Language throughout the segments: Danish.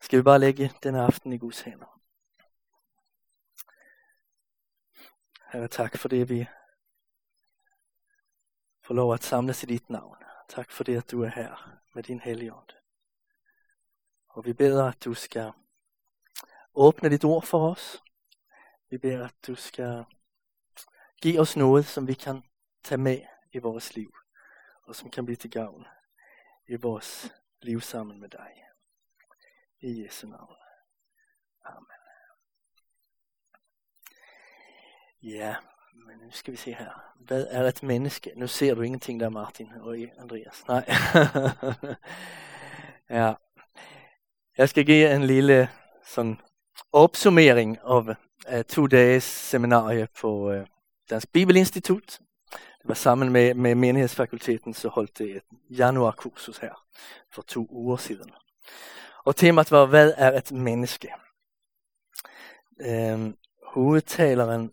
Skal vi bare lægge denne aften i Guds hænder. Herre, tak for det, vi får lov at samles i dit navn. Tak for det, at du er her med din helligånd. Og vi beder, at du skal åbne dit ord for os. Vi beder, at du skal give os noget, som vi kan tage med i vores liv, og som kan blive til gavn i vores liv sammen med dig. I Jesu navn. Amen. Ja, men nu skal vi se her. Hvad er et menneske? Nu ser du ingenting der, Martin og Andreas. Nej. ja. Jeg skal give en lille sådan opsummering af uh, to dages seminarie på uh, Dansk Bibelinstitut. Det var sammen med, med menighedsfakulteten, så holdt det et januarkursus her for to uger siden. Og temaet var, hvad er et menneske? Um, hovedtaleren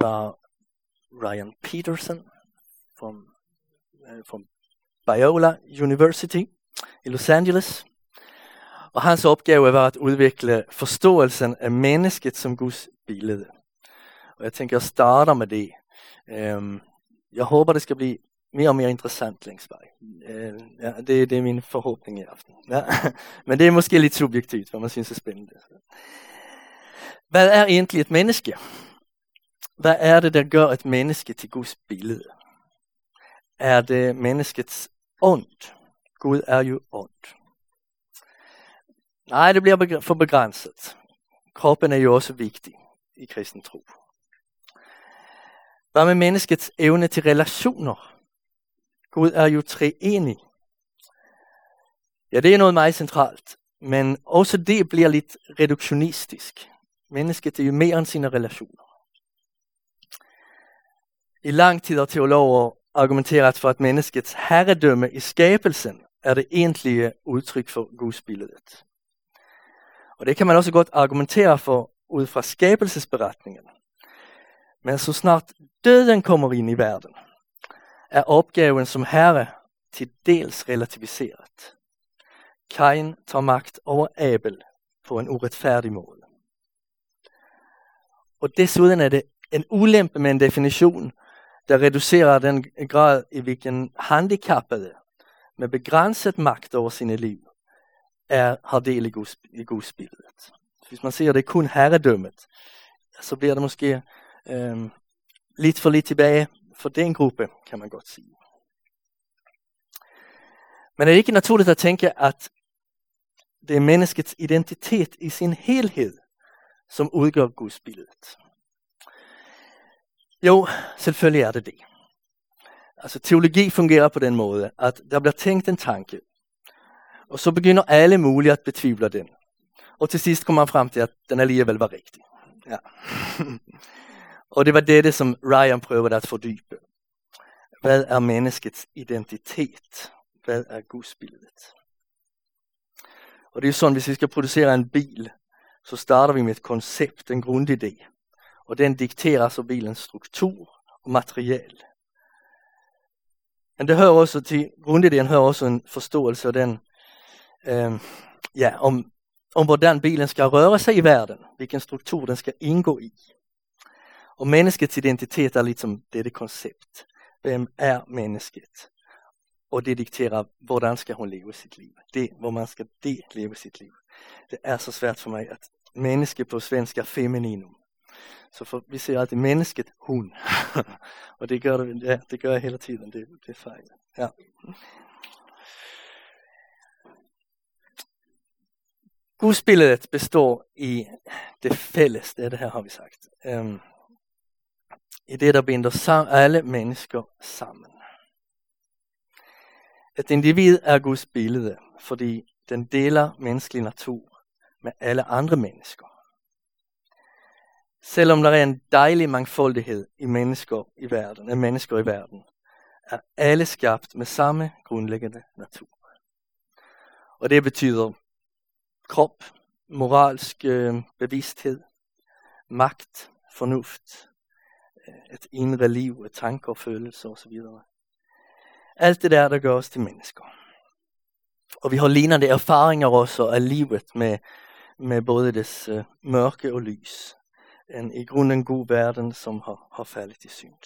var Ryan Peterson fra, uh, øh, fra Biola University i Los Angeles. Og hans opgave var at udvikle forståelsen af mennesket som Guds billede. Og jeg tænker, jeg starter med det. Um, jeg håber, det skal blive mere og mere interessant længs vej. Øh, ja, det, det er min forhåbning i aften. Ja. Men det er måske lidt subjektivt, hvad man synes er spændende. Hvad er egentlig et menneske? Hvad er det, der gør et menneske til Guds billede? Er det menneskets ånd? Gud er jo ånd. Nej, det bliver for begrænset. Kroppen er jo også vigtig i kristen tro. Hvad med menneskets evne til relationer? Gud er jo treenig. Ja, det er noget meget centralt, men også det bliver lidt reduktionistisk. Mennesket er jo mere end sine relationer. I lang tid har teologer argumenteret for, at menneskets herredømme i skabelsen er det egentlige udtryk for gudsbilledet. Og det kan man også godt argumentere for ud fra skabelsesberetningen. Men så snart døden kommer ind i verden, er opgaven som herre til dels relativiseret. Kain tar magt over Abel på en uretfærdig måde. Og desuden er det en ulempe med en definition, der reducerer den grad i hvilken handikappede med begrænset magt over sine liv er, har del i, Guds, i gudsbilledet. Hvis man ser det kun herredømmet, så bliver det måske øh, lidt for lidt tilbage for den gruppe, kan man godt sige. Men er det ikke naturligt at tænke, at det er menneskets identitet i sin helhed, som udgør gudsbilledet? Jo, selvfølgelig er det det. Altså teologi fungerer på den måde, at der bliver tænkt en tanke, og så begynder alle mulige at betvivle den. Og til sidst kommer man frem til, at den alligevel var rigtig. Ja. og det var det, som Ryan prøvede at fordybe. Hvad er menneskets identitet? Hvad er gudsbilledet? Og det er sådan, hvis vi skal producere en bil, så starter vi med et koncept, en grundidé. Och den dikteras av bilens struktur och material. Men det hör också till, grundidén hör också en förståelse av den, eh, ja, om, om hvordan bilen ska röra sig i världen, vilken struktur den ska ingå i. Och människets identitet är liksom det, det koncept. Vem är människet? Och det dikterar hvordan ska hon leva sitt liv. Det, hur man ska det leva sitt liv. Det är så svårt för mig att människa på svenska femininum så for, vi ser alltid mennesket hun. og det gør, det, det gør jeg hele tiden. Det, det er fejl. Ja. Gudsbilledet består i det fælles, det, det her har vi sagt. Um, i det, der binder alle mennesker sammen. Et individ er Guds billede, fordi den deler menneskelig natur med alle andre mennesker. Selvom der er en dejlig mangfoldighed i mennesker i verden, af mennesker i verden, er alle skabt med samme grundlæggende natur. Og det betyder krop, moralsk øh, bevidsthed, magt, fornuft, Øh, et indre liv, et tanker, følelser osv. Alt det der, der gør os til mennesker. Og vi har lignende erfaringer også af livet med med både det uh, øh, mørke og lys. En i grunden god verden som har, har faldet i synd.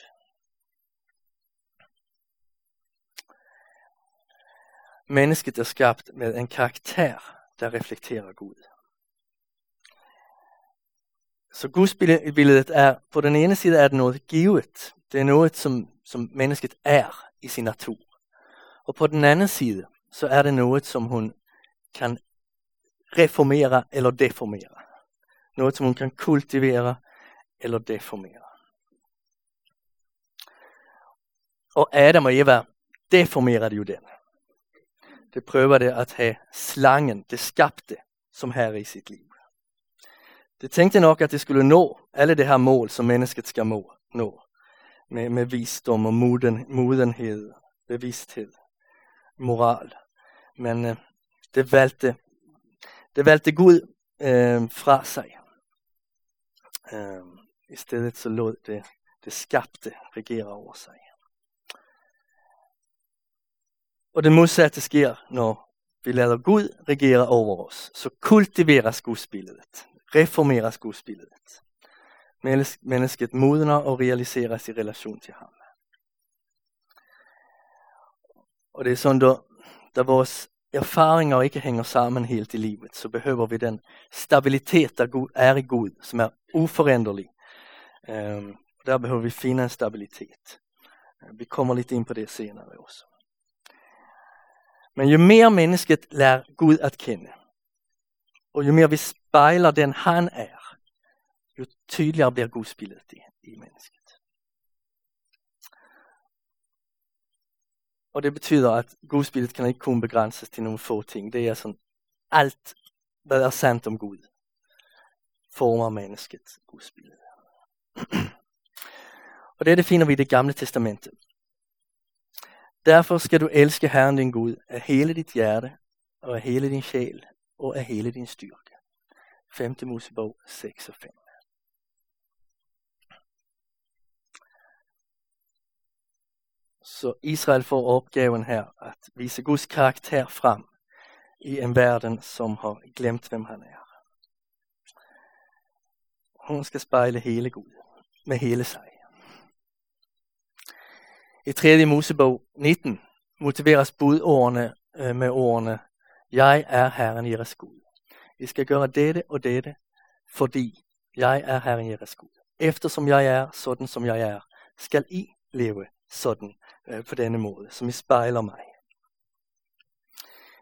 Mennesket er skabt med en karaktär der reflekterer Gud. Så gudsbilledet er, på den ene side er det noget givet. Det er noget, som, som mennesket er i sin natur. Og på den anden side, så er det noget, som hun kan reformere eller deformere. Noget, som hun kan kultivere eller deformere. Og Adam og Eva deformerede jo den. Det prøvede at have slangen, det skabte, som här i sitt liv. Det tänkte nok at det skulle nå alle det her mål, som mennesket skal må, nå. Med, med visdom og moden, modenhed, bevidsthed, moral. Men øh, det valgte, det valgte Gud øh, fra sig. Øh, I stedet så lod det, det skabte regere over sig. Og det modsatte sker, når vi lader Gud regere over os. Så kultiveras gudsbilledet, reformeras gudsbilledet. Mennesket modner og realiseras i relation til ham. Og det er sådan, da, da vores erfaringer ikke hænger sammen helt i livet, så behøver vi den stabilitet, der Gud er i Gud, som er uforanderlig. Um, øhm, der behøver vi finde en stabilitet. Øh, vi kommer lidt ind på det senere også. Men ju mer mennesket lär Gud att känna och ju mer vi spejler den han är, ju tydligare blir gudsbildet i, i mennesket. Och det betyder att gudsbildet kan inte kun begränsas till nogle få ting. Det är sådan, allt hvad er sandt om Gud former mennesket gudsbildet. och det, det finder vi i det gamla testamentet. Derfor skal du elske Herren din Gud af hele dit hjerte, og af hele din sjæl, og af hele din styrke. 5. Mosebog 6 og 5. Så Israel får opgaven her at vise Guds karakter frem i en verden, som har glemt, hvem han er. Hun skal spejle hele Gud med hele sig. I tredje Mosebog 19 motiveras budordene øh, med ordene Jeg er Herren jeres Gud. I skal gøre dette og dette, fordi jeg er Herren jeres Gud. Eftersom jeg er sådan som jeg er, skal I leve sådan øh, på denne måde, som I spejler mig.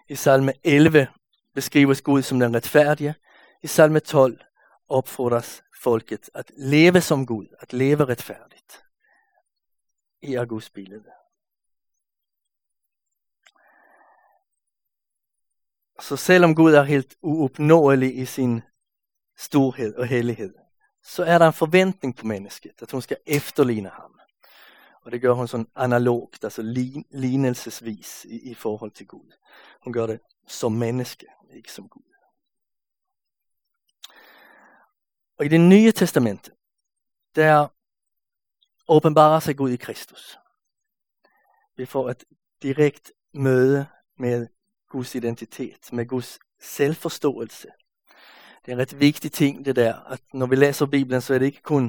I salme 11 beskrives Gud som den retfærdige. I salme 12 opfordres folket at leve som Gud, at leve retfærdigt i augustbilledet. Så selvom Gud er helt uopnåelig i sin storhed og hellighed, så er der en forventning på mennesket, at hun skal efterligne ham. Og det gør hun sådan analogt, altså lignelsesvis i, i forhold til Gud. Hun gør det som menneske, ikke som Gud. Og i det nye testamente, der åbenbarer sig Gud i Kristus. Vi får et direkt møde med Guds identitet, med Guds selvforståelse. Det er en ret vigtig ting det der, at når vi læser Bibelen, så er det ikke kun,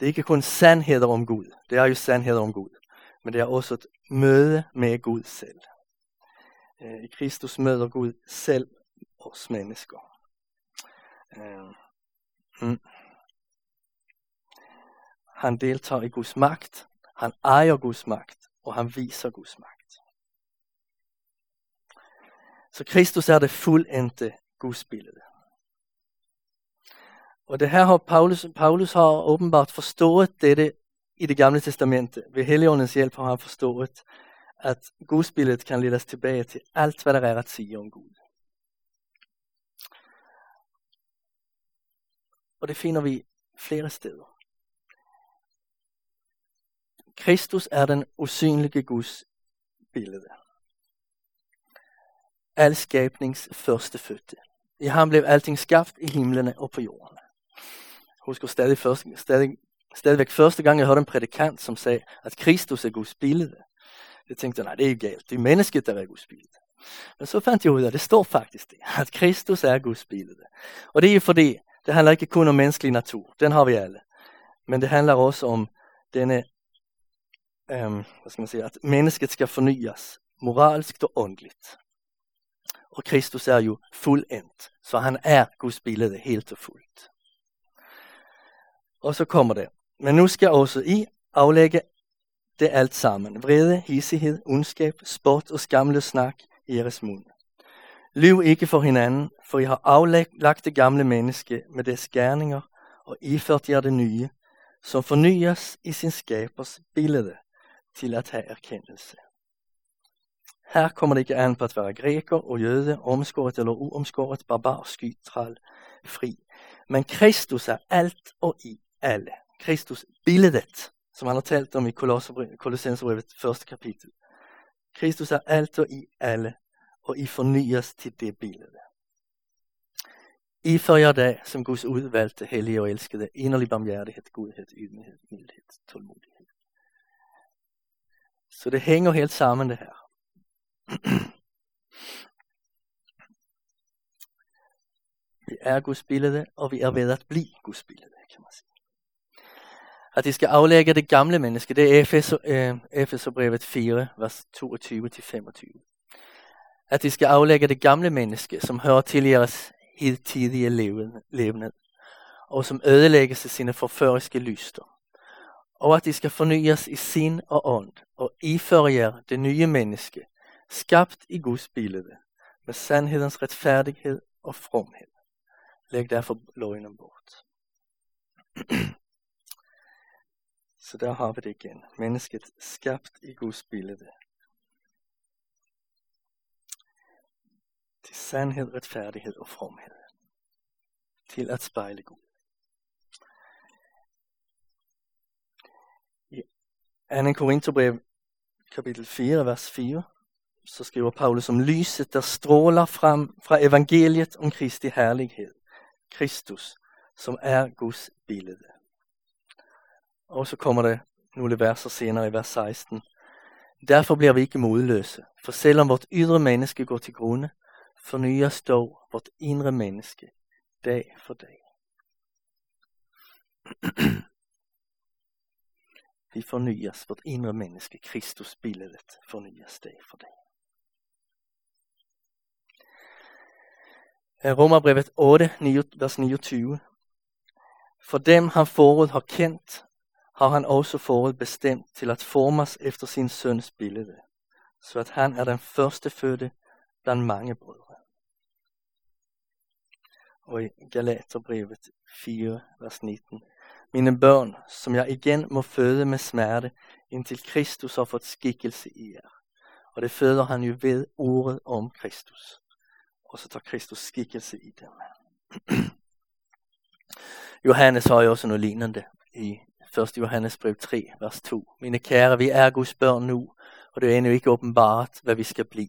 det er ikke kun sandheder om Gud. Det er jo sandheder om Gud. Men det er også et møde med Gud selv. Øh, I Kristus møder Gud selv os mennesker. Øh, mm. Han deltar i Guds makt, han ejer Guds makt och han visar Guds makt. Så Kristus är det fuldendte Guds billede. Och det här har Paulus, Paulus har åbenbart forstået dette i det gamla testamentet. Ved Helligåndens hjälp har han förstået att gudsbilledet kan ledes tilbage till allt vad det är at sige om Gud. Och det finner vi flera steder. Kristus er den usynlige Guds billede. Al skabnings første fødte. I ham blev alting skabt i himlene og på jorden. Jeg husker stadig, først, stadig, stadigvæk første gang, jeg hørte en prædikant, som sagde, at Kristus er Guds billede. Jeg tænkte, nej, det er jo galt. Det er mennesket, der er Guds billede. Men så fandt jeg ud af, det står faktisk det, at Kristus er Guds billede. Og det er jo fordi, det handler ikke kun om menneskelig natur, den har vi alle. Men det handler også om denne, øhm, hvad skal man sige, at mennesket skal fornyes moralsk og åndeligt. Og Kristus er jo fuldendt, så han er Guds billede helt og fuldt. Og så kommer det. Men nu skal også I aflægge det alt sammen. Vrede, hissighed, ondskab, spot og skamle snak i jeres mund. Lyv ikke for hinanden, for I har aflagt det gamle menneske med dets gerninger og iført jer det nye, som fornyes i sin skabers billede til at have erkendelse. Her kommer det ikke an på at være greker og jøde, omskåret eller uomskåret, barbar, sky, fri. Men Kristus er alt og i alle. Kristus billedet, som han har talt om i Kolossenserbrevet første kapitel. Kristus er alt og i alle, og I fornyes til det billede. I jag det som Guds udvalgte, hellige og elskede, inderlig barmhjertighed, godhed, ydmyghed, mildhed, tålmodighed. Så det hænger helt sammen det her vi er Guds billede, og vi er ved at blive Guds billede, kan man sige. At de skal aflægge det gamle menneske, det er Efeserbrevet øh, 4, vers 22-25. At de skal aflægge det gamle menneske, som hører til jeres hidtidige levende, og som ødelægges af sine forføriske lyster. Og at de skal fornyes i sin og ånd, og iføre jer det nye menneske, skabt i Guds billede, med sandhedens retfærdighed og fromhed. Læg derfor løgnen bort. Så der har vi det igen. Mennesket skabt i Guds billede. Til sandhed, retfærdighed og fromhed. Til at spejle Gud. I 2. Korintherbrev kapitel 4, vers 4, så skriver Paulus om lyset, der stråler frem fra evangeliet om Kristi herlighed. Kristus, som er Guds billede. Og så kommer det nogle verser senere i vers 16. Derfor bliver vi ikke modløse, for selvom vort ydre menneske går til grunde, fornyes dog vort indre menneske dag for dag. vi fornyes, vort indre menneske, Kristus billedet fornyes dag for dag. Øh, Romerbrevet 8, 9, vers 29. For dem han forud har kendt, har han også forud bestemt til at formas efter sin søns billede, så at han er den første fødte blandt mange brødre. Og i Galaterbrevet 4, vers 19. Mine børn, som jeg igen må føde med smerte, indtil Kristus har fået skikkelse i jer. Og det føder han jo ved ordet om Kristus. Og så tager Kristus skikkelse i dem. Johannes har jo også noget lignende i 1. Johannes brev 3, vers 2. Mine kære, vi er Guds børn nu, og det er endnu ikke åbenbart, hvad vi skal blive.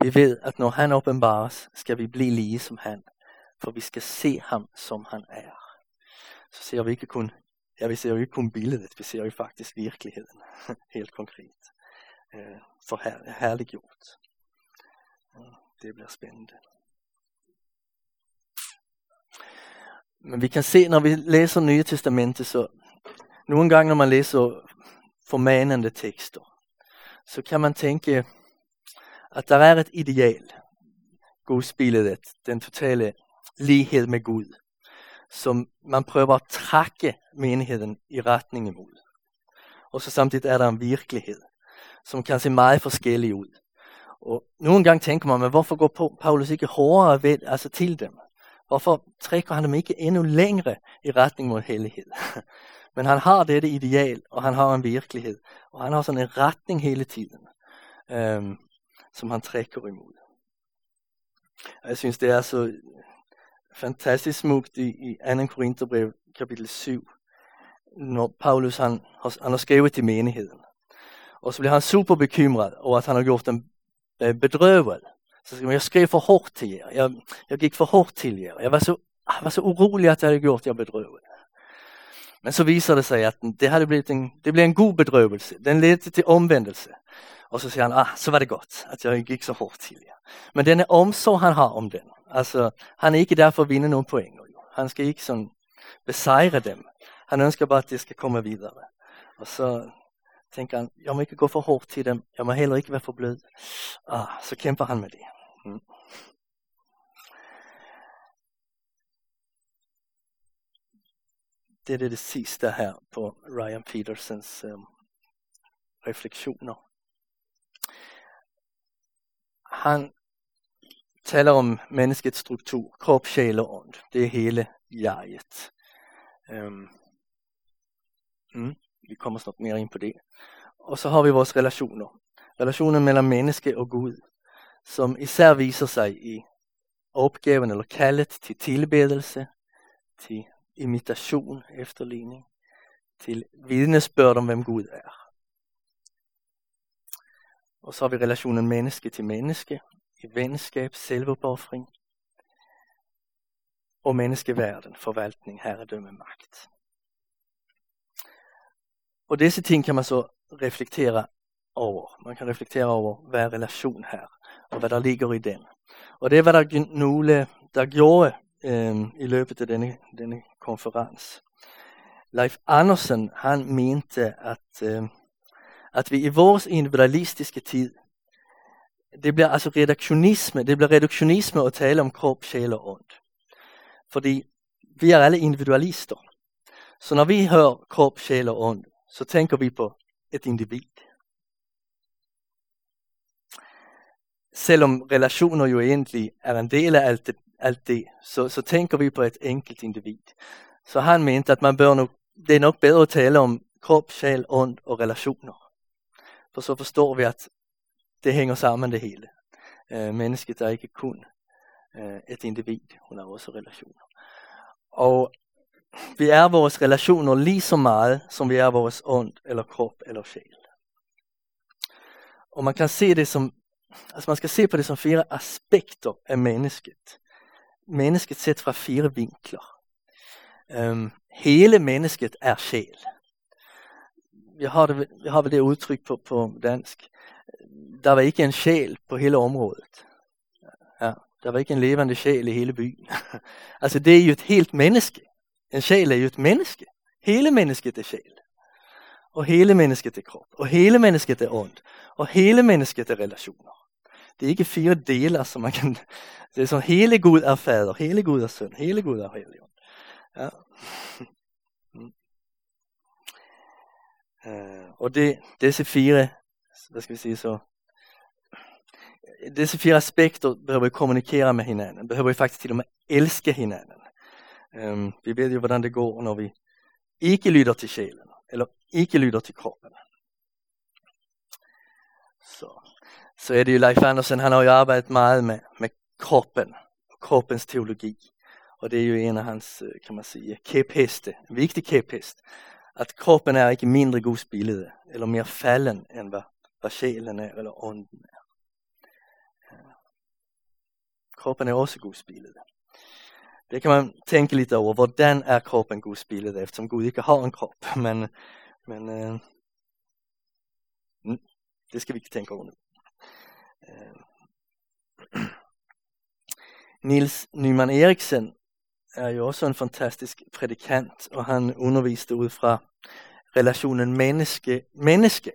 Vi ved, at når han åbenbares, skal vi blive lige som han, for vi skal se ham, som han er. Så ser vi ikke kun, ja, vi ser jo ikke kun billedet, vi ser jo faktisk virkeligheden, helt konkret. Øh, for her, herliggjort. Det bliver spændende. Men vi kan se, når vi læser Nye Testamentet, så nogle gange, når man læser formanende tekster, så kan man tænke, at der er et ideal, gudsbilledet, den totale lighed med Gud, som man prøver at trække menigheden i retning imod. Og så samtidig er der en virkelighed, som kan se meget forskellig ud. Og nogle gange tænker man, men hvorfor går Paulus ikke hårdere ved, altså til dem? Hvorfor trækker han dem ikke endnu længere i retning mod hellighed? Men han har dette ideal, og han har en virkelighed. Og han har sådan en retning hele tiden, øhm, som han trækker imod. Og jeg synes, det er så fantastisk smukt i, i 2. Korintherbrev kapitel 7, når Paulus han, han har skrevet til menigheden. Og så bliver han super bekymret over, at han har gjort en en bedrøvet. Så man, jag skrev för hårt till er. Jag, jag gick för hårt till er. Jag var så, jag var så orolig att jag hade gjort jag bedrövad. Men så visade det sig att det hade blivit en, det blev en god bedrövelse. Den ledde till omvändelse. Och så säger han, ah, så var det gott att jag gick så hårt till. er. Men den omsorg han har om den, alltså han är inte där för att vinna någon poäng. Han ska inte som besejre dem. Han önskar bara att det ska komma vidare. Och så tænker han, jag må ikke gå för hårt til dem, jag må heller inte være för blöd. Ah, så kämpar han med det. Mm. Det er det sista här på Ryan Petersens øhm, um, reflektioner. Han talar om menneskets struktur, krop, sjæl og ånd. Det er hele jeget. Um, mm, vi kommer snart mer in på det. Och så har vi vores relationer. Relationen mellan menneske och Gud, som især viser sig i opgaven eller kaldet till tillbedelse, till imitation, efterligning, till vidnesbørd om vem Gud är. Och så har vi relationen menneske till menneske, i venskab, selvopoffring och menneskeverden, förvaltning, herredømme, makt. Och disse ting kan man så reflektera over. Man kan reflektera over, hvad er relation her, og hvad der ligger i den. Og det er, hvad der nogle, der gjorde øh, i løbet af denne, denne konferens. Leif Andersen, han mente, at, øh, at vi i vores individualistiske tid, det bliver altså reduktionisme, det bliver reduktionisme at tale om krop, sjæl og ånd. Fordi vi er alle individualister. Så når vi hører krop, sjæl og ånd, så tänker vi på ett individ. Selvom relationer jo egentlig er en del af alt det, alt det så, så tænker vi på et enkelt individ. Så han mente, at man bør nok, det er nok bedre at tale om krop, sjæl, ånd og relationer. For så forstår vi, at det hænger sammen det hele. Øh, mennesket er ikke kun øh, et individ, hun har også relationer. Og vi är vores relationer lige så meget, som vi är vores ånd eller krop, eller själ. Och man kan se det som, alltså man ska se på det som fyra aspekter av människet. Mennesket sett från fyra vinklar. Um, øhm, hele mennesket er sjæl. Vi har, det, vi har väl det udtryk på, på dansk. Der var ikke en sjæl på hele området. Ja, der var ikke en levende sjæl i hele byen. altså det er jo et helt menneske. En sjæl er jo et menneske. Hele mennesket er sjæl. Og hele mennesket er krop. Og hele mennesket er ånd. Og hele mennesket er relationer. Det er ikke fire deler, som man kan... Det er som hele Gud er fader, hele Gud er søn, hele Gud er helligånd. Ja. Mm. Uh, og det, disse fire, hvad skal vi sige så, disse fire aspekter behøver vi kommunikere med hinanden, behøver vi faktisk til og med elske hinanden. Øhm, vi ved jo, hvordan det går, når vi ikke lytter til sjælen, eller ikke lytter til kroppen. Så, så är det ju Leif Andersen, han har ju arbetat meget med, med kroppen, kroppens teologi. Och det är ju en av hans, øh, kan man säga, kæpheste, en viktig kæphest. Att kroppen är inte mindre gudsbillede, eller mer fallen än vad, hvad sjælen er, eller ånden är. Øh, kroppen är också gudsbillede. Det kan man tänka lite över, hvordan är kroppen Guds billede, eftersom Gud inte har en kropp. Men, men øh, mm, det ska vi inte tänka over nu. Øh, Nils Nyman Eriksen är ju också en fantastisk predikant och han undervisade ud fra relationen menneske, menneske.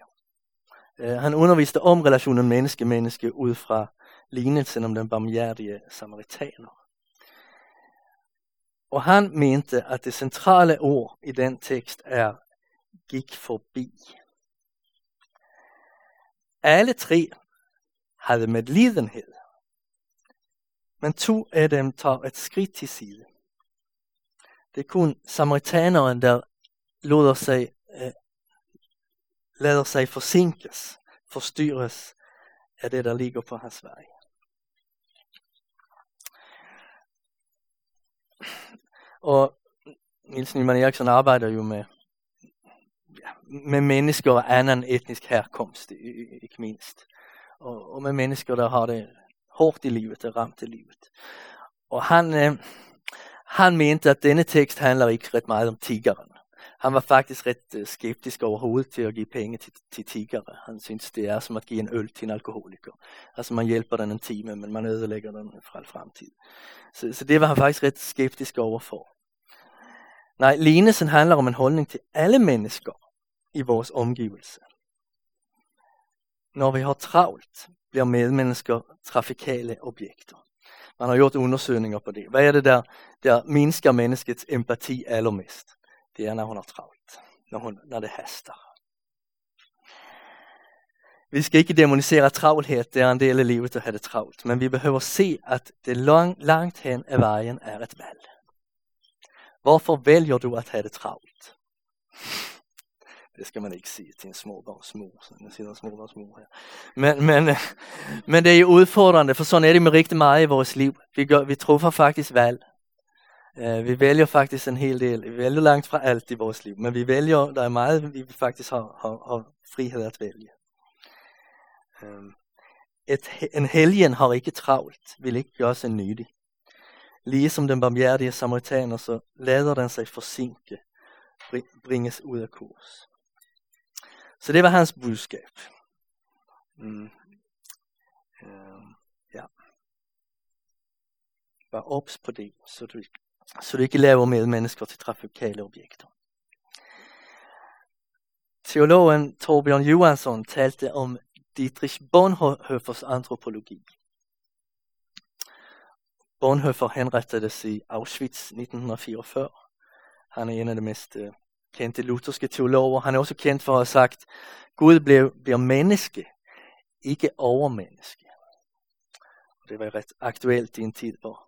Eh, han undervisade om relationen menneske-menneske ud fra lignelsen om den barmhjertige samaritaner. Og han mente att det centrala ord i den text är gick förbi. Alle tre hade medlidenhed. Men to af dem tar et skridt til side. Det er kun samaritaneren, der lader sig, eh, lader sig forsinkes, forstyrres af det, der ligger på hans vej. Och Nils Nyman Eriksson arbetar ju med, med människor av annan etnisk härkomst, ikke minst. Och, och med människor där har det hårt i livet, det ramt i livet. Och han, øh, han mente att denne text handlar ikke ret meget om tiggaren. han var faktiskt rätt øh, skeptisk överhuvudtaget til att ge pengar till, til tiggare. Han syns det är som att ge en öl till en alkoholiker. Alltså man hjälper den en timme men man ødelægger den fra all framtid. Så, så det var han faktiskt rätt skeptisk överför. Nej, lignelsen handlar om en hållning till alla människor i vår omgivelse. När vi har travlt blir medmennesker trafikale objekter. Man har gjort undersökningar på det. Vad är det där, där minskar menneskets empati allermest? Det är när hon har travlt, när, hon, när det hästar. Vi ska inte demonisera travlhet, det är en del af livet att ha det travlt. Men vi behöver se att det lång, långt hen är vägen är ett väl. Varför väljer du att ha det travlt? Det ska man inte säga till en småbarnsmor. Jeg siger en småbarnsmor her. Men, men, øh, men det är ju udfordrende, för sådan är det med riktigt meget i vores liv. Vi, gør, vi truffer faktiskt valg. Eh, vi väljer faktiskt en hel del, vi väljer långt från allt i vores liv, men vi väljer, der är meget, vi faktiskt har, har, har frihet att välja. Ehm, øh, ett, en helgen har inte travlt, vill inte gøre sig nydig. Ligesom den barmhjertige samaritaner, så leder den sig försinke, bringes ud af kurs. Så det var hans budskap. Mm. Um, ja. Var ops på det så du så du ikke laver medmennesker til trafikale objekter. Teologen Torbjørn Johansson talte om Dietrich Bonhoeffers antropologi. Bonhoeffer henrettades i Auschwitz 1944. Han är en av de mest øh, kendte kända lutherska teologer. Han är också känd för att ha sagt Gud blev, bliver menneske, ikke overmenneske. övermänniska. Det var rätt aktuellt i en tid hvor,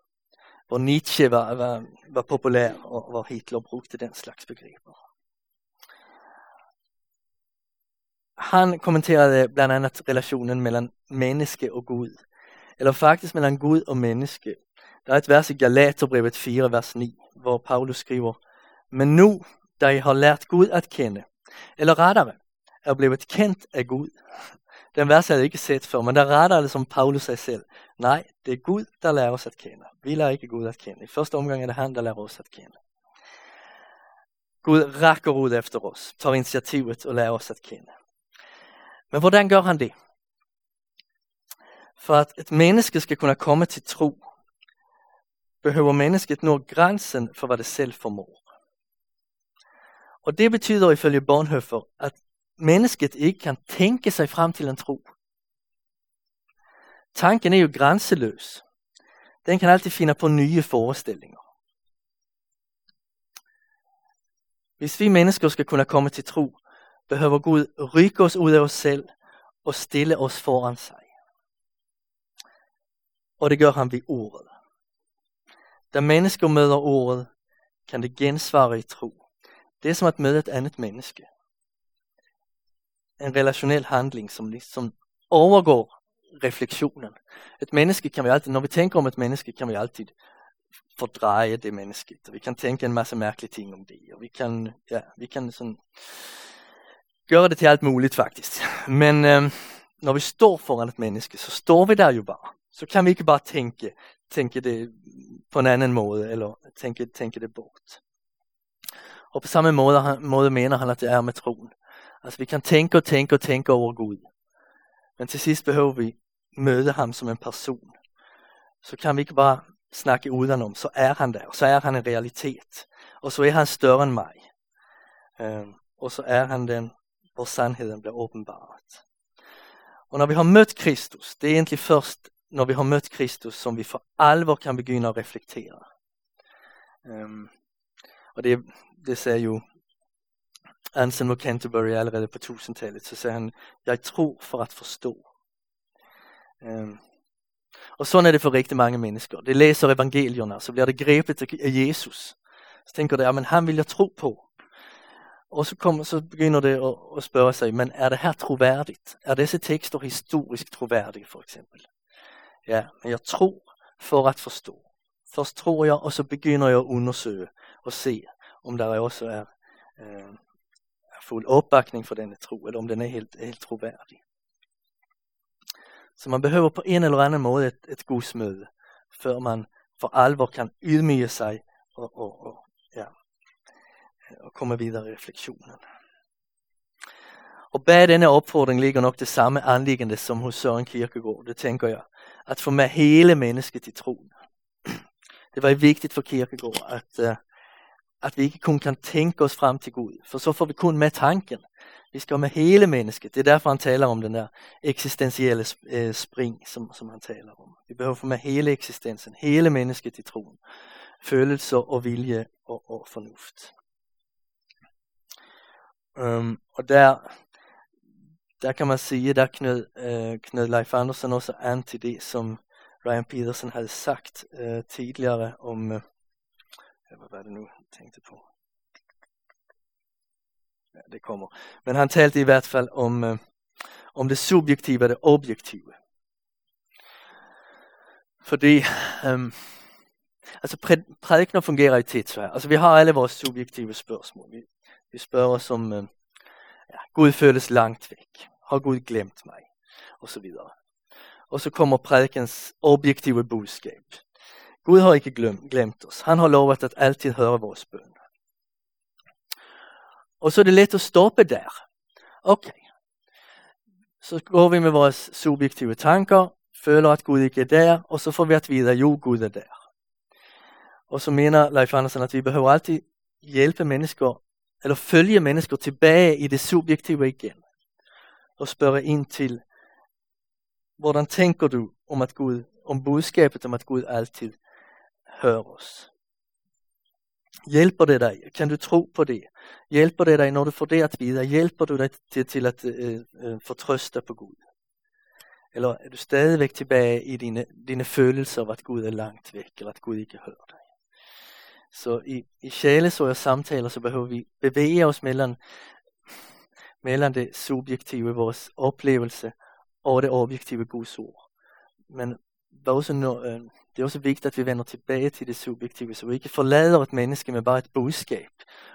var Nietzsche var, var, var populär och var Hitler brukade den slags begrepp. Han kommenterade bland annat relationen mellan människa och Gud. Eller faktiskt mellan Gud och människa. Det er et vers i Galaterbrevet 4, vers 9, var Paulus skriver Men nu, där I har lärt Gud att kende, eller rättare, er blevet kendt af Gud, den vers har jeg inte sett för men der retter det som Paulus säger själv. Nej, det är Gud där lærer oss att känna. Vi lærer inte Gud att känna. I första omgången är det han där lærer oss att känna. Gud räcker ud efter oss, tar initiativet och lærer oss att känna. Men hur gör han det? För att ett menneske ska kunna komma till tro behøver människan nå gränsen för vad det själv förmår. Och det betyder ifølge Bonhoeffer att människan ikke kan tänka sig fram till en tro. Tanken är ju gränslös. Den kan alltid finna på nya föreställningar. Hvis vi människor ska kunna komma till tro behöver Gud rykke os ut av oss selv och ställa oss föran sig. Och det gör han vid ordet. Da mennesker møder ordet kan det gensvara i tro. Det er som att møde ett andet människa en relationell handling som liksom övergår reflektionen. Ett människa kan vi alltid, när vi tänker om ett människa kan vi alltid fordreje det människet vi kan tänka en massa märkliga ting om det och vi kan, ja, vi kan sådan göra det till allt möjligt faktiskt. Men øhm, eh, när vi står foran ett människa så står vi där ju bara. Så kan vi ikke bara tänka, tänka det på en annan måde, eller tänka, tänker det bort. Og på samma måde menar han att det är med troen. Alltså vi kan tänka och tänka och tänka över Gud. Men till sist behöver vi möta ham som en person. Så kan vi ikke bara snacka udenom, så är han där, så är han en realitet. Och så är han större än mig. Øhm, um, och så är han den, hvor sandheden blir uppenbarat. Och när vi har mött Kristus, det är egentligen först när vi har mött Kristus som vi för allvar kan begynna att reflektera. Um, øhm, och det, det säger ju Anselm och Canterbury allerede på 1000-talet så säger han, jag tror för att förstå. Um, och så är det för riktigt många människor. De läser evangelierna så blir det grepet av Jesus. Så tänker de, ja men han vill jag tro på. Och så, kommer, så begynner det att, att spöra sig, men är det här trovärdigt? Är dessa texter historiskt trovärdiga för exempel? Ja, men jag tror för att förstå. Först tror jag och så begynner jag undersöka och se om der også øh, är eh, full opbakning för den tro eller om den är helt, helt trovärdig. Så man behöver på en eller annan måde ett, ett gudsmöte för man för allvar kan ydmyge sig och, og, og, ja, og komme videre i refleksionen. Og bag denne opfordring ligger nok det samme anliggende som hos Søren Kierkegaard, det tænker jeg. At få med hele mennesket i troen. Det var vigtigt for Kierkegaard, at, øh, at vi ikke kun kan tænke os frem til Gud, for så får vi kun med tanken. Vi skal med hele mennesket. Det er derfor han taler om den der eksistentielle øh, spring, som, som han taler om. Vi behøver få med hele eksistensen, hele mennesket i troen. Følelser og vilje og, og fornuft. Um, og der, der kan man sige, der knød, øh, knød Leif Andersen også an til det, som Ryan Peterson havde sagt øh, tidligere om, øh, hvad var det nu, jeg tænkte på? Ja, det kommer. Men han talte i hvert fald om, øh, om det subjektive og det objektive. Fordi, øh, altså prædikner fungerer i tidsvær. Altså vi har alle vores subjektive spørgsmål. Vi, vi spørger os om, øh, ja, Gud føles langt væk. Har Gud glemt mig? Og så videre. Og så kommer prædikens objektive budskab. Gud har ikke glemt, glemt os. Han har lovat att alltid höra vores bön. Och så är det lätt att stoppa där. Okej. Okay. Så går vi med våra subjektiva tankar, føler att Gud ikke er der, og så får vi at vide, jo Gud er der. Og så mener Leif Andersen, at vi behøver altid hjælpe mennesker, eller følge mennesker tilbage i det subjektive igen. Og spørge ind til, hvordan tænker du om at Gud, om budskabet om at Gud altid hører os. Hjælper det dig? Kan du tro på det? Hjælper det dig, når du får det at vide? Hjælper du dig til, til at øh, øh, fortrøste på Gud? Eller er du stadigvæk tilbage i dine, dine følelser af, at Gud er langt væk, eller at Gud ikke hører dig? Så i, i sjælesøger samtaler, så behøver vi bevæge os mellem, mellem det subjektive, vores oplevelse, og det objektive Guds ord. Men også når, øh, det er også vigtigt, at vi vender tilbage til det subjektive, så vi ikke forlader et menneske med bare et budskab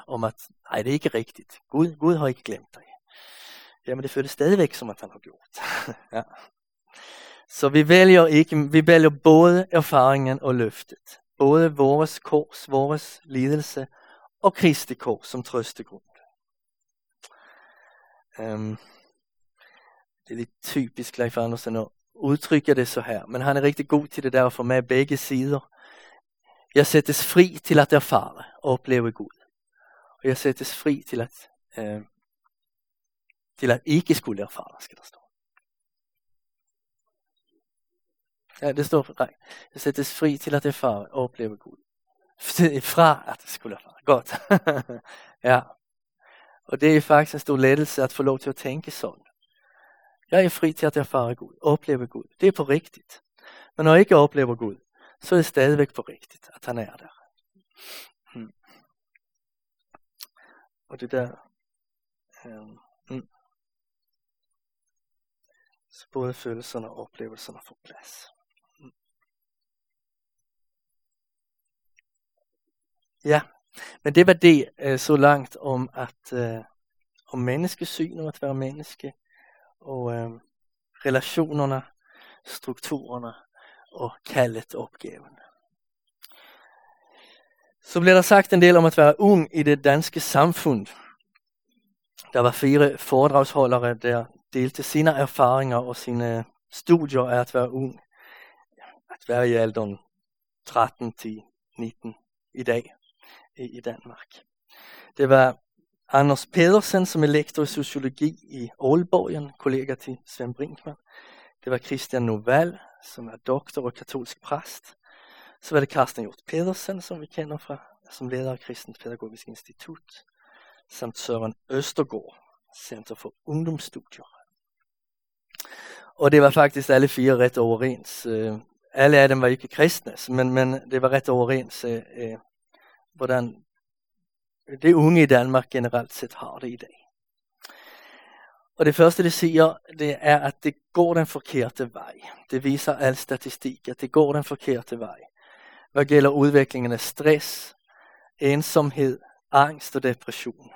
om, at nej, det er ikke rigtigt. Gud, Gud har ikke glemt dig. Jamen det føles stadigvæk som, at han har gjort. ja. Så vi vælger, ikke, vi vælger både erfaringen og løftet. Både vores kors, vores lidelse og Kristi kors som trøstegrund. Um, det er lidt typisk Leif Andersen at udtrykke det så her, men han er rigtig god til det der at få med begge sider. Jeg sættes fri til at erfare og opleve Gud. Og jeg sættes fri til at, øh, til at ikke skulle erfare, skal der stå. Ja, det står nej. Jeg sættes fri til at erfare og opleve Gud. Fra at skulle erfare. Godt. ja. Og det er faktisk en stor ledelse at få lov til at tænke sådan. Jeg er fri til at erfare Gud, opleve Gud. Det er på rigtigt. Men når jeg ikke oplever Gud, så er det stadigvæk på rigtigt, at han er der. Mm. Og det der, um, mm. så både følelserne og oplevelserne får plads. Mm. Ja, men det var det uh, så langt om at uh, om menneskesyn och at være menneske och eh, øh, relationerna, strukturerna och kallet och uppgiften. Så blev det sagt en del om att vara ung i det danske samfund. Der var fire foredragsholdere, der delte sine erfaringer og sine studier af at være ung. At være i alderen 13 til 19 i dag i, Danmark. Det var Anders Pedersen, som er lektor i sociologi i Aalborg, en kollega til Svend Brinkmann. Det var Christian Novell, som er doktor og katolsk præst. Så var det Carsten Hjort Pedersen, som vi kender fra, som leder af Kristens Pædagogisk Institut. Samt Søren Østergaard, Center for Ungdomsstudier. Og det var faktisk alle fire ret overens. Øh, alle af dem var ikke kristne, men, men det var ret overens, øh, øh, hvordan det unge i Danmark generelt set har det i dag. Og det første det siger, det er at det går den forkerte vej. Det viser al statistik, at det går den forkerte vej. Hvad gælder udviklingen af stress, ensomhed, angst og depression.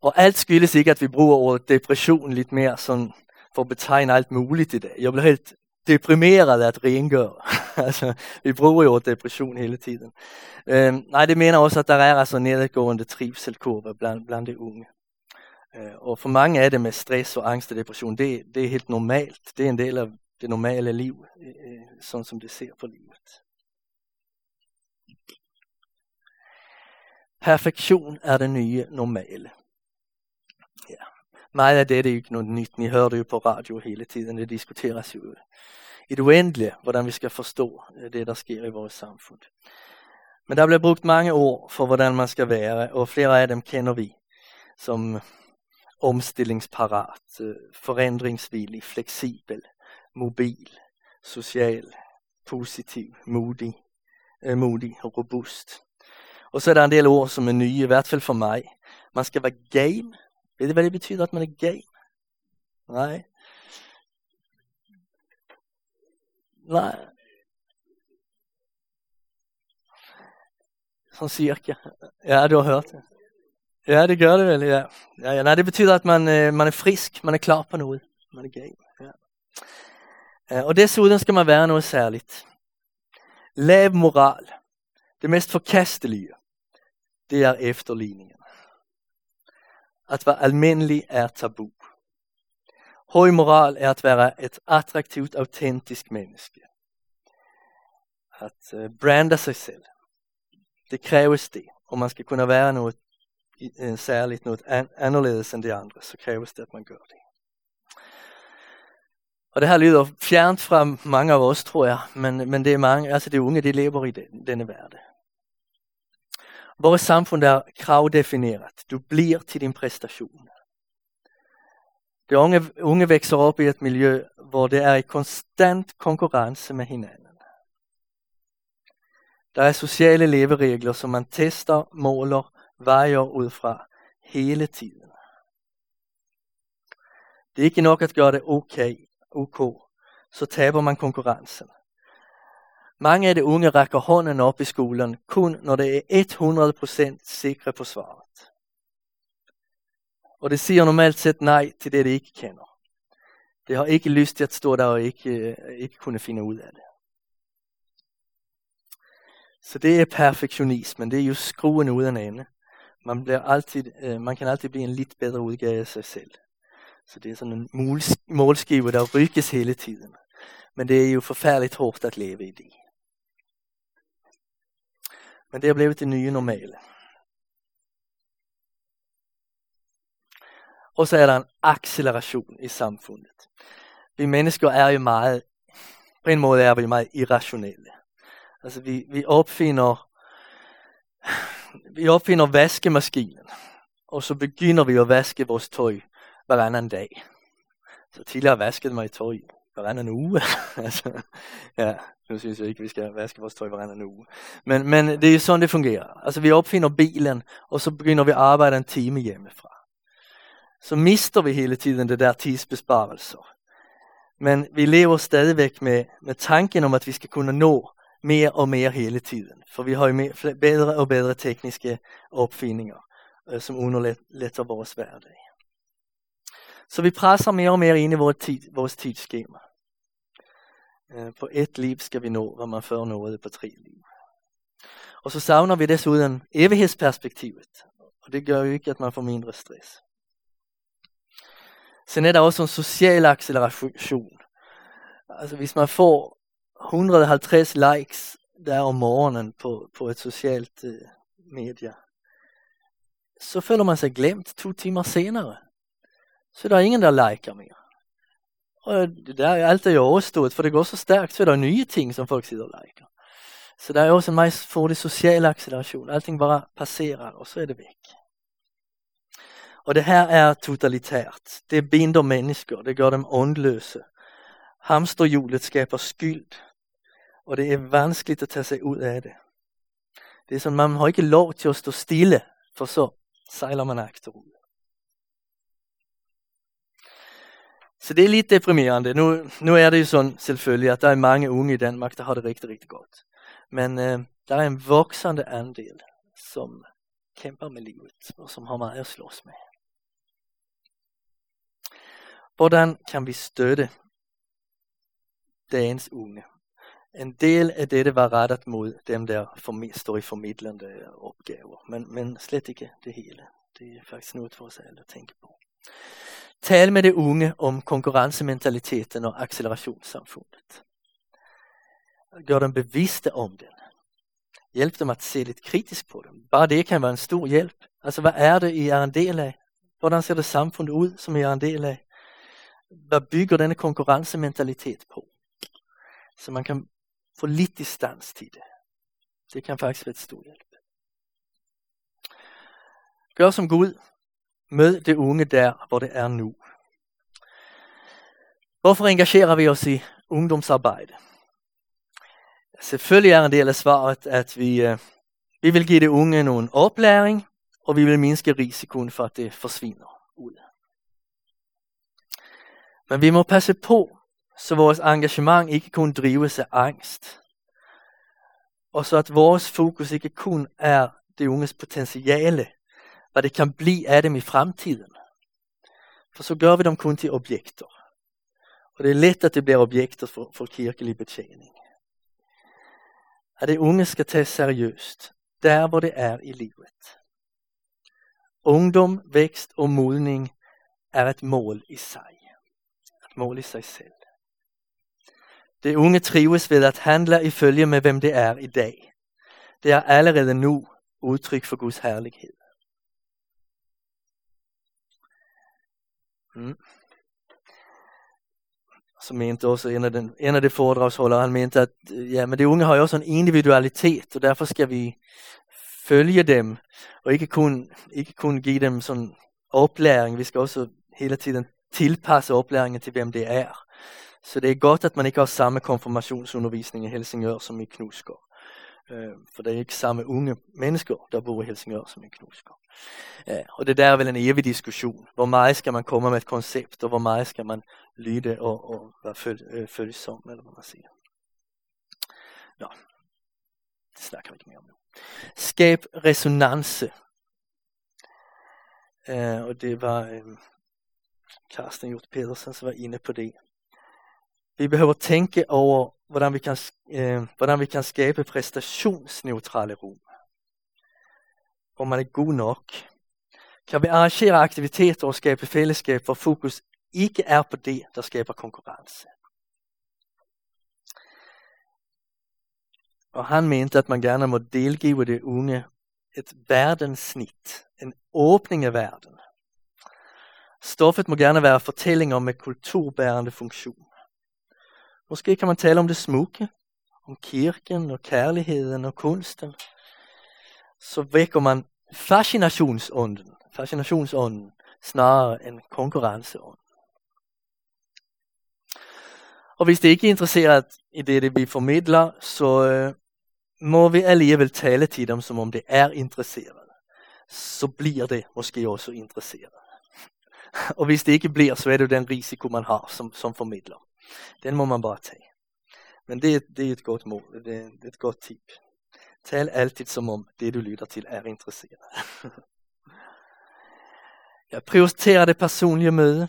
Og alt skyldes ikke, at vi bruger ordet depression lidt mere sådan for at betegne alt muligt i dag. Jeg blev helt deprimeret at rengøre. alltså, vi bruger ju depression hela tiden. Uh, nej, det menar också att det är altså nedadgående trivselkurve bland, bland de unga. Øh, och för många är det med stress och angst och depression, det, det är helt normalt. Det är en del av det normala livet, øh, øh sånt som det ser på livet. Perfektion är det nya normala. Meget af det, det er ikke noget nyt. Ni hører det jo på radio hele tiden. Det diskuteres jo i det uendelige, hvordan vi ska förstå øh, det, der sker i vårt samfund. Men der bliver brugt mange ord for, hvordan man ska vara och flera af dem kender vi som omstillingsparat, øh, forandringsvillig, förändringsvillig, flexibel, mobil, social, positiv, modig, øh, modig och robust. Och så är det en del ord som är nye, i hvert fald för mig. Man ska vara game. Ved du hvad det betyder att man är game? Nej. Nej. Som cirka. Ja, du har hørt det. Ja, det gör det väl. Ja. Ja, ja, nej, det betyder att man, øh, man är frisk, man är klar på noget. Man är game. Ja. Eh, och dessutom ska man vara noget særligt. Lev moral. Det mest forkastelige, det är efterligninger. Att vara almindelig er tabu. Hög moral är att vara ett attraktivt, autentiskt människa. Att uh, øh, branda sig själv. Det krävs det. Om man ska kunna vara något uh, øh, särligt, något an annorlunda än de andra så krävs det att man gör det. Och det här lyder fjärnt från många af os, tror jag, men, men det är många, alltså de unga de lever i den, denne värld. Vores samfund er kravdefineret. Du bliver til din præstation. De unge, unge vokser upp i ett miljö hvor det är i konstant konkurrence med hinanden. Der er sociale leveregler som man tester, måler, vejer ud fra hele tiden. Det er ikke nok at gøre det okay, ok, så taber man konkurrencen. Mange af de unge rækker hånden op i skolan kun når det er 100% sikre på svaret. Og det siger normalt set nej til det, de ikke kender. Det har ikke lyst til at stå der og ikke, øh, ikke kunne finde ud af det. Så det er perfektionismen, det er jo skruen uden ende. Man, bliver altid, øh, man kan altid blive en lidt bedre udgave af sig selv. Så det er sådan en målskive, der rykkes hele tiden. Men det er jo forfærdeligt hårdt at leve i det. Men det har blivit det nya normal. Och så er der en acceleration i samfundet. Vi människor är ju meget, på en måde är vi meget irrationella. Alltså vi, vi uppfinner vi uppfinner vaskemaskinen och så begynder vi att vaske vores tøj varannan dag. Så tidigare vaskade man ju tøj anden uge. alltså, ja, nu synes jag ikke, vi skal vaska vores tøj varenda uge. Men, men det är ju så det fungerar. Alltså vi uppfinner bilen och så begynder vi arbeta en timme hjemmefra. Så mister vi hela tiden det där tidsbesparelser. Men vi lever stadigvæk med, med tanken om att vi ska kunna nå mer och mer hele tiden. För vi har ju mere, bättre och bättre tekniska uppfinningar øh, som underlättar vores hverdag. Så vi pressar mer och mer in i vores, tid, vårt tidsskema. Øh, på ett liv ska vi nå vad man før nåede på tre liv. Och så savner vi dessutom evighetsperspektivet. Och det gör jo ikke, at man får mindre stress. Sen är det också en social acceleration. Alltså hvis man får 150 likes där om morgonen på, på ett socialt øh, eh, media så føler man sig glemt två timmar senare. Så der er ingen der liker mere. Og det där är jo overstået, för det går så starkt så er der nya ting som folk sitter og liker. Så der är också en meget farlig social acceleration. Allting bara passerar och så är det væk. Och det här är totalitärt. Det binder människor, det gör dem åndløse. Hamsterhjulet skapar skyld. Och det är vanskeligt att ta sig ut av det. Det är som man har ikke lov til at stå stille, för så sejler man akterut. Så det är lite deprimerande. Nu, nu är det ju sådan selvfølgelig att der er många unga i Danmark, der har det riktigt, riktigt gott. Men øh, der är en växande andel som kämpar med livet och som har meget at slås med. Hvordan kan vi støtte dagens unge. En del af dette var rettet mod dem, der står i formidlende øh, opgaver, men, men slet ikke det hele. Det er faktisk noget for os alle at tænke på. Tal med de unge om konkurrencementaliteten og accelerationssamfundet. Gør dem bevidste om den. Hjælp dem at se lidt kritisk på dem. Bare det kan være en stor hjælp. Altså, hvad er det, I er en del af? Hvordan ser det samfundet ud, som I er en del af? Hvad bygger denne konkurrencementalitet på? Så man kan få lidt distans til det. Det kan faktisk være et stor hjælp. Gør som Gud. Mød det unge der, hvor det er nu. Hvorfor engagerer vi os i ungdomsarbejde? Selvfølgelig er en del af svaret, at vi, øh, vi vil give det unge nogen oplæring, og vi vil mindske risikoen for, at det forsvinder ud. Men vi må passe på, så vores engagement ikke kun drives af angst. Og så at vores fokus ikke kun er det unges potentiale, hvad det kan blive af dem i fremtiden. For så gør vi dem kun til objekter. Og det er let, at det bliver objekter for, for kirkelig betjening. At det unge skal tas seriøst, der hvor det er i livet. Ungdom, vækst og modning er et mål i sig. Et mål i sig selv. Det unge trives ved at handle i følge med hvem det er i dag. Det er allerede nu udtryk for Guds herlighed. Mm. Så mente også en af, den, en af de foredragshållere, han mente at øh, ja, men de unge har jo også en individualitet, og derfor skal vi følge dem, og ikke kun, ikke kun give dem sådan oplæring, vi skal også hele tiden tilpasse oplæringen til hvem det er. Så det er godt, at man ikke har samme konfirmationsundervisning i Helsingør som i Knusgård. Øh, for det er ikke samme unge mennesker, der bor i Helsingør som i Knusgård. Ja, og det der er vel en evig diskussion. Hvor meget skal man komme med et koncept, og hvor meget skal man lytte og, og være føl, øh, følsom, eller hvad man siger. Nå, det snakker vi ikke mere om nu. Skab resonance. Uh, og det var øh, um, Karsten Hjort Pedersen, som var inde på det. Vi behøver tænke over, hvordan vi kan, uh, hvordan vi kan skabe præstationsneutrale rum. Om man er god nok. Kan vi arrangere aktiviteter og skabe fællesskab, hvor fokus ikke er på det, der skaber konkurrence. Og han mente, at man gerne må delgive det unge et verdenssnit, en åbning af verden. Stoffet må gerne være fortællinger med kulturbærende funktion. Måske kan man tale om det smukke, om kirken og kærligheden og kunsten. Så vækker man fascinationsånden, fascinationsånden snarere end konkurrenceånden. Og hvis det ikke er interesseret i det, det vi formidler, så øh, må vi alligevel tale til dem, som om det er interesseret. Så bliver det måske også interesseret. Og hvis det ikke bliver, så er det den risiko, man har som, som formidler. Den må man bare tage. Men det, det er et godt mål, det, det er et godt tip. Tal altid som om det, du lytter til, er interesseret. Jeg prioriterer det personlige møde.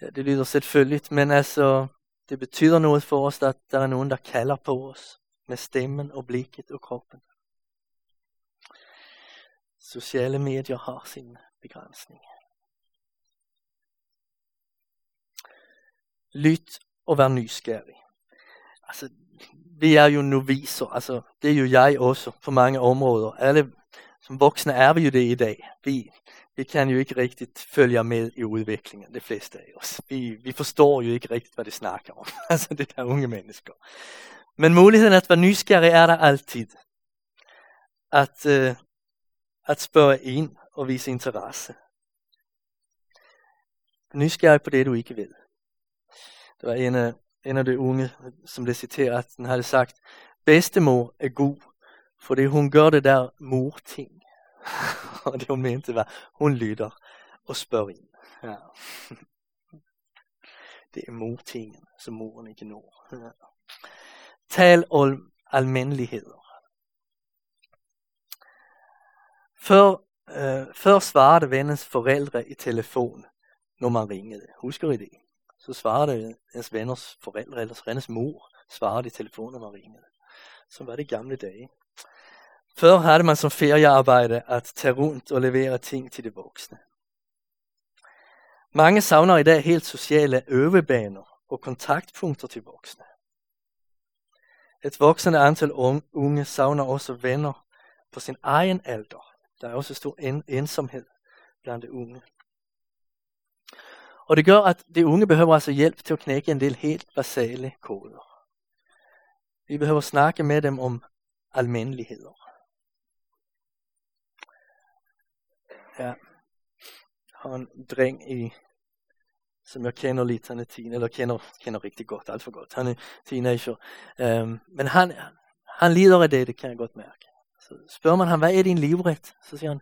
Ja, det lyder selvfølgeligt, men altså, det betyder noget for os, at der er nogen, der kalder på os med stemmen og blikket og kroppen. Sociale medier har sin begrænsning. Lyt og vær nysgerrig. Altså, vi er jo noviser, altså det er jo jeg også på mange områder. Alle som voksne er vi jo det i dag. Vi, vi kan jo ikke riktigt følge med i udviklingen, de fleste af os. Vi, vi forstår jo ikke riktigt, hvad de snakker om. altså det der unge mennesker. Men muligheden at være nysgerrig er der altid. At, uh, at spørge ind og vise interesse. Nysgerrig på det, du ikke ved. Det var en af, en af de unge, som det citerer, at den havde sagt, bedstemor er god, fordi hun gør det der mor-ting. og det hun mente var, hun lytter og spørger ind. Ja. Det er mor-tingen, som moren ikke når. Ja. Tal om almindeligheder. Før, øh, før svarede vennens forældre i telefon, når man ringede. Husker I det? Så svarede hans venners forældre eller hennes mor svarede i telefonen var ringede. Så var det gamle dage. Før havde man som feriearbejde at tage rundt og levere ting til de voksne. Mange savner i dag helt sociale øvebaner og kontaktpunkter til voksne. Et voksende antal unge savner også venner på sin egen alder. Der er også stor en ensomhed blandt de unge. Og det gør, at de unge behøver altså hjælp til at knække en del helt basale koder. Vi behøver snakke med dem om almindeligheder. Ja. Jeg har en dreng i, som jeg kender lidt, han er teen, eller kender, kender rigtig godt, alt for godt. Han er teenager. Um, men han, han lider af det, det kan jeg godt mærke. Så spørger man ham, hvad er din livret? Så siger han,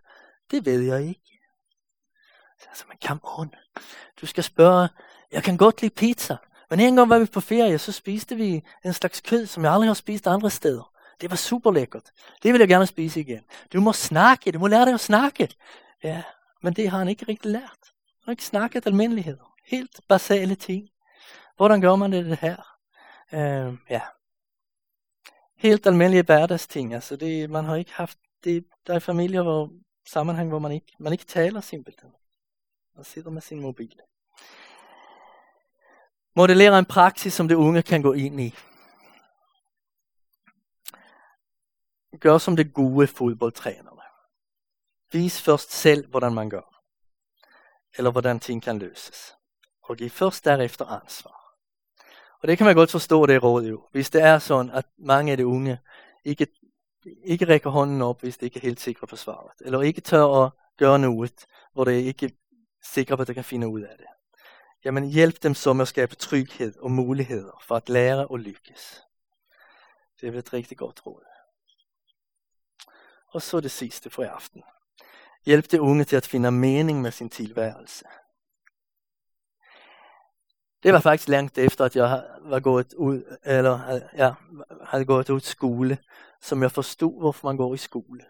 det ved jeg ikke. Altså, men come on. Du skal spørge, jeg kan godt lide pizza. Men en gang var vi på ferie, så spiste vi en slags kød, som jeg aldrig har spist andre steder. Det var super lækkert. Det vil jeg gerne spise igen. Du må snakke, du må lære dig at snakke. Ja, men det har han ikke rigtig lært. Han har ikke snakket almindeligheder. Helt basale ting. Hvordan gør man det, det her? Uh, ja. Helt almindelige hverdagsting. Altså det, man har ikke haft det, der er familier, hvor sammenhæng, hvor man ikke, man ikke taler simpelthen og sidder med sin mobil. Modellerer en praksis, som det unge kan gå ind i. Gør som det gode fodboldtrænerne. Vis først selv, hvordan man gør. Eller hvordan ting kan løses. Og giv først derefter ansvar. Og det kan man godt forstå, det råd jo. Hvis det er sådan, at mange af de unge ikke, ikke rækker hånden op, hvis de ikke er helt sikre på svaret. Eller ikke tør at gøre noget, hvor det ikke sikre på, at de kan finde ud af det. Jamen hjælp dem så med at skabe tryghed og muligheder for at lære og lykkes. Det er et rigtig godt råd. Og så det sidste for i aften. Hjælp de unge til at finde mening med sin tilværelse. Det var faktisk langt efter, at jeg var gået ud, eller ja, havde gået ud skole, som jeg forstod, hvorfor man går i skole.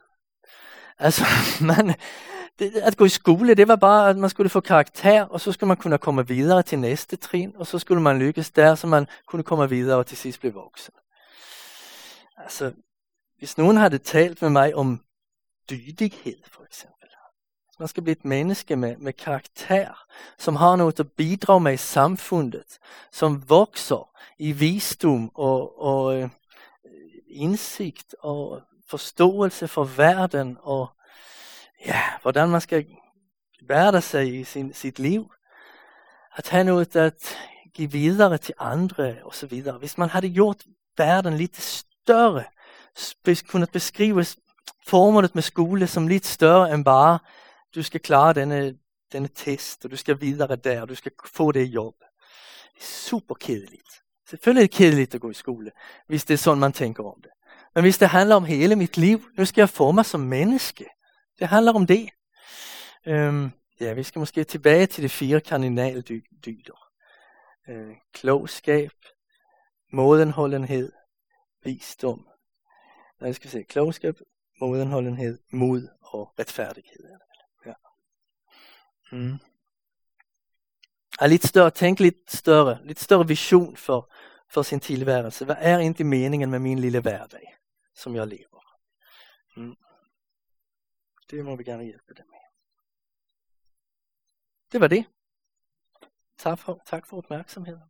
Altså, man, det, at gå i skole, det var bare, at man skulle få karakter, og så skulle man kunne komme videre til næste trin, og så skulle man lykkes der, så man kunne komme videre og til sidst blive voksen. Altså, hvis nogen havde talt med mig om dydighed, for eksempel, man skal blive et menneske med, med karakter, som har noget at bidrage med i samfundet, som vokser i visdom og, og øh, indsigt og forståelse for verden og ja, hvordan man skal være sig i sin, sit liv. At have noget at give videre til andre og så videre. Hvis man havde gjort verden lidt større, kunne beskrive formålet med skole som lidt større end bare du skal klare denne, denne test, og du skal videre der, og du skal få det jobb. Det er super kedeligt. Selvfølgelig er det kedeligt at gå i skole, hvis det er sådan, man tænker om det. Men hvis det handler om hele mit liv, nu skal jeg forme mig som menneske. Det handler om det. Øhm, ja, vi skal måske tilbage til de fire kardinaldyder. Uh, øh, klogskab, modenholdenhed, visdom. Nej, skal vi se. Klogskab, modenholdenhed, mod og retfærdighed. Mm. Er lidt større, tænk lidt større, lidt større vision for, for sin tilværelse. Hvad er egentlig meningen med min lille hverdag, som jeg lever? Mm. Det må vi gerne hjælpe dem med. Det var det. Tak for, tak for opmærksomheden.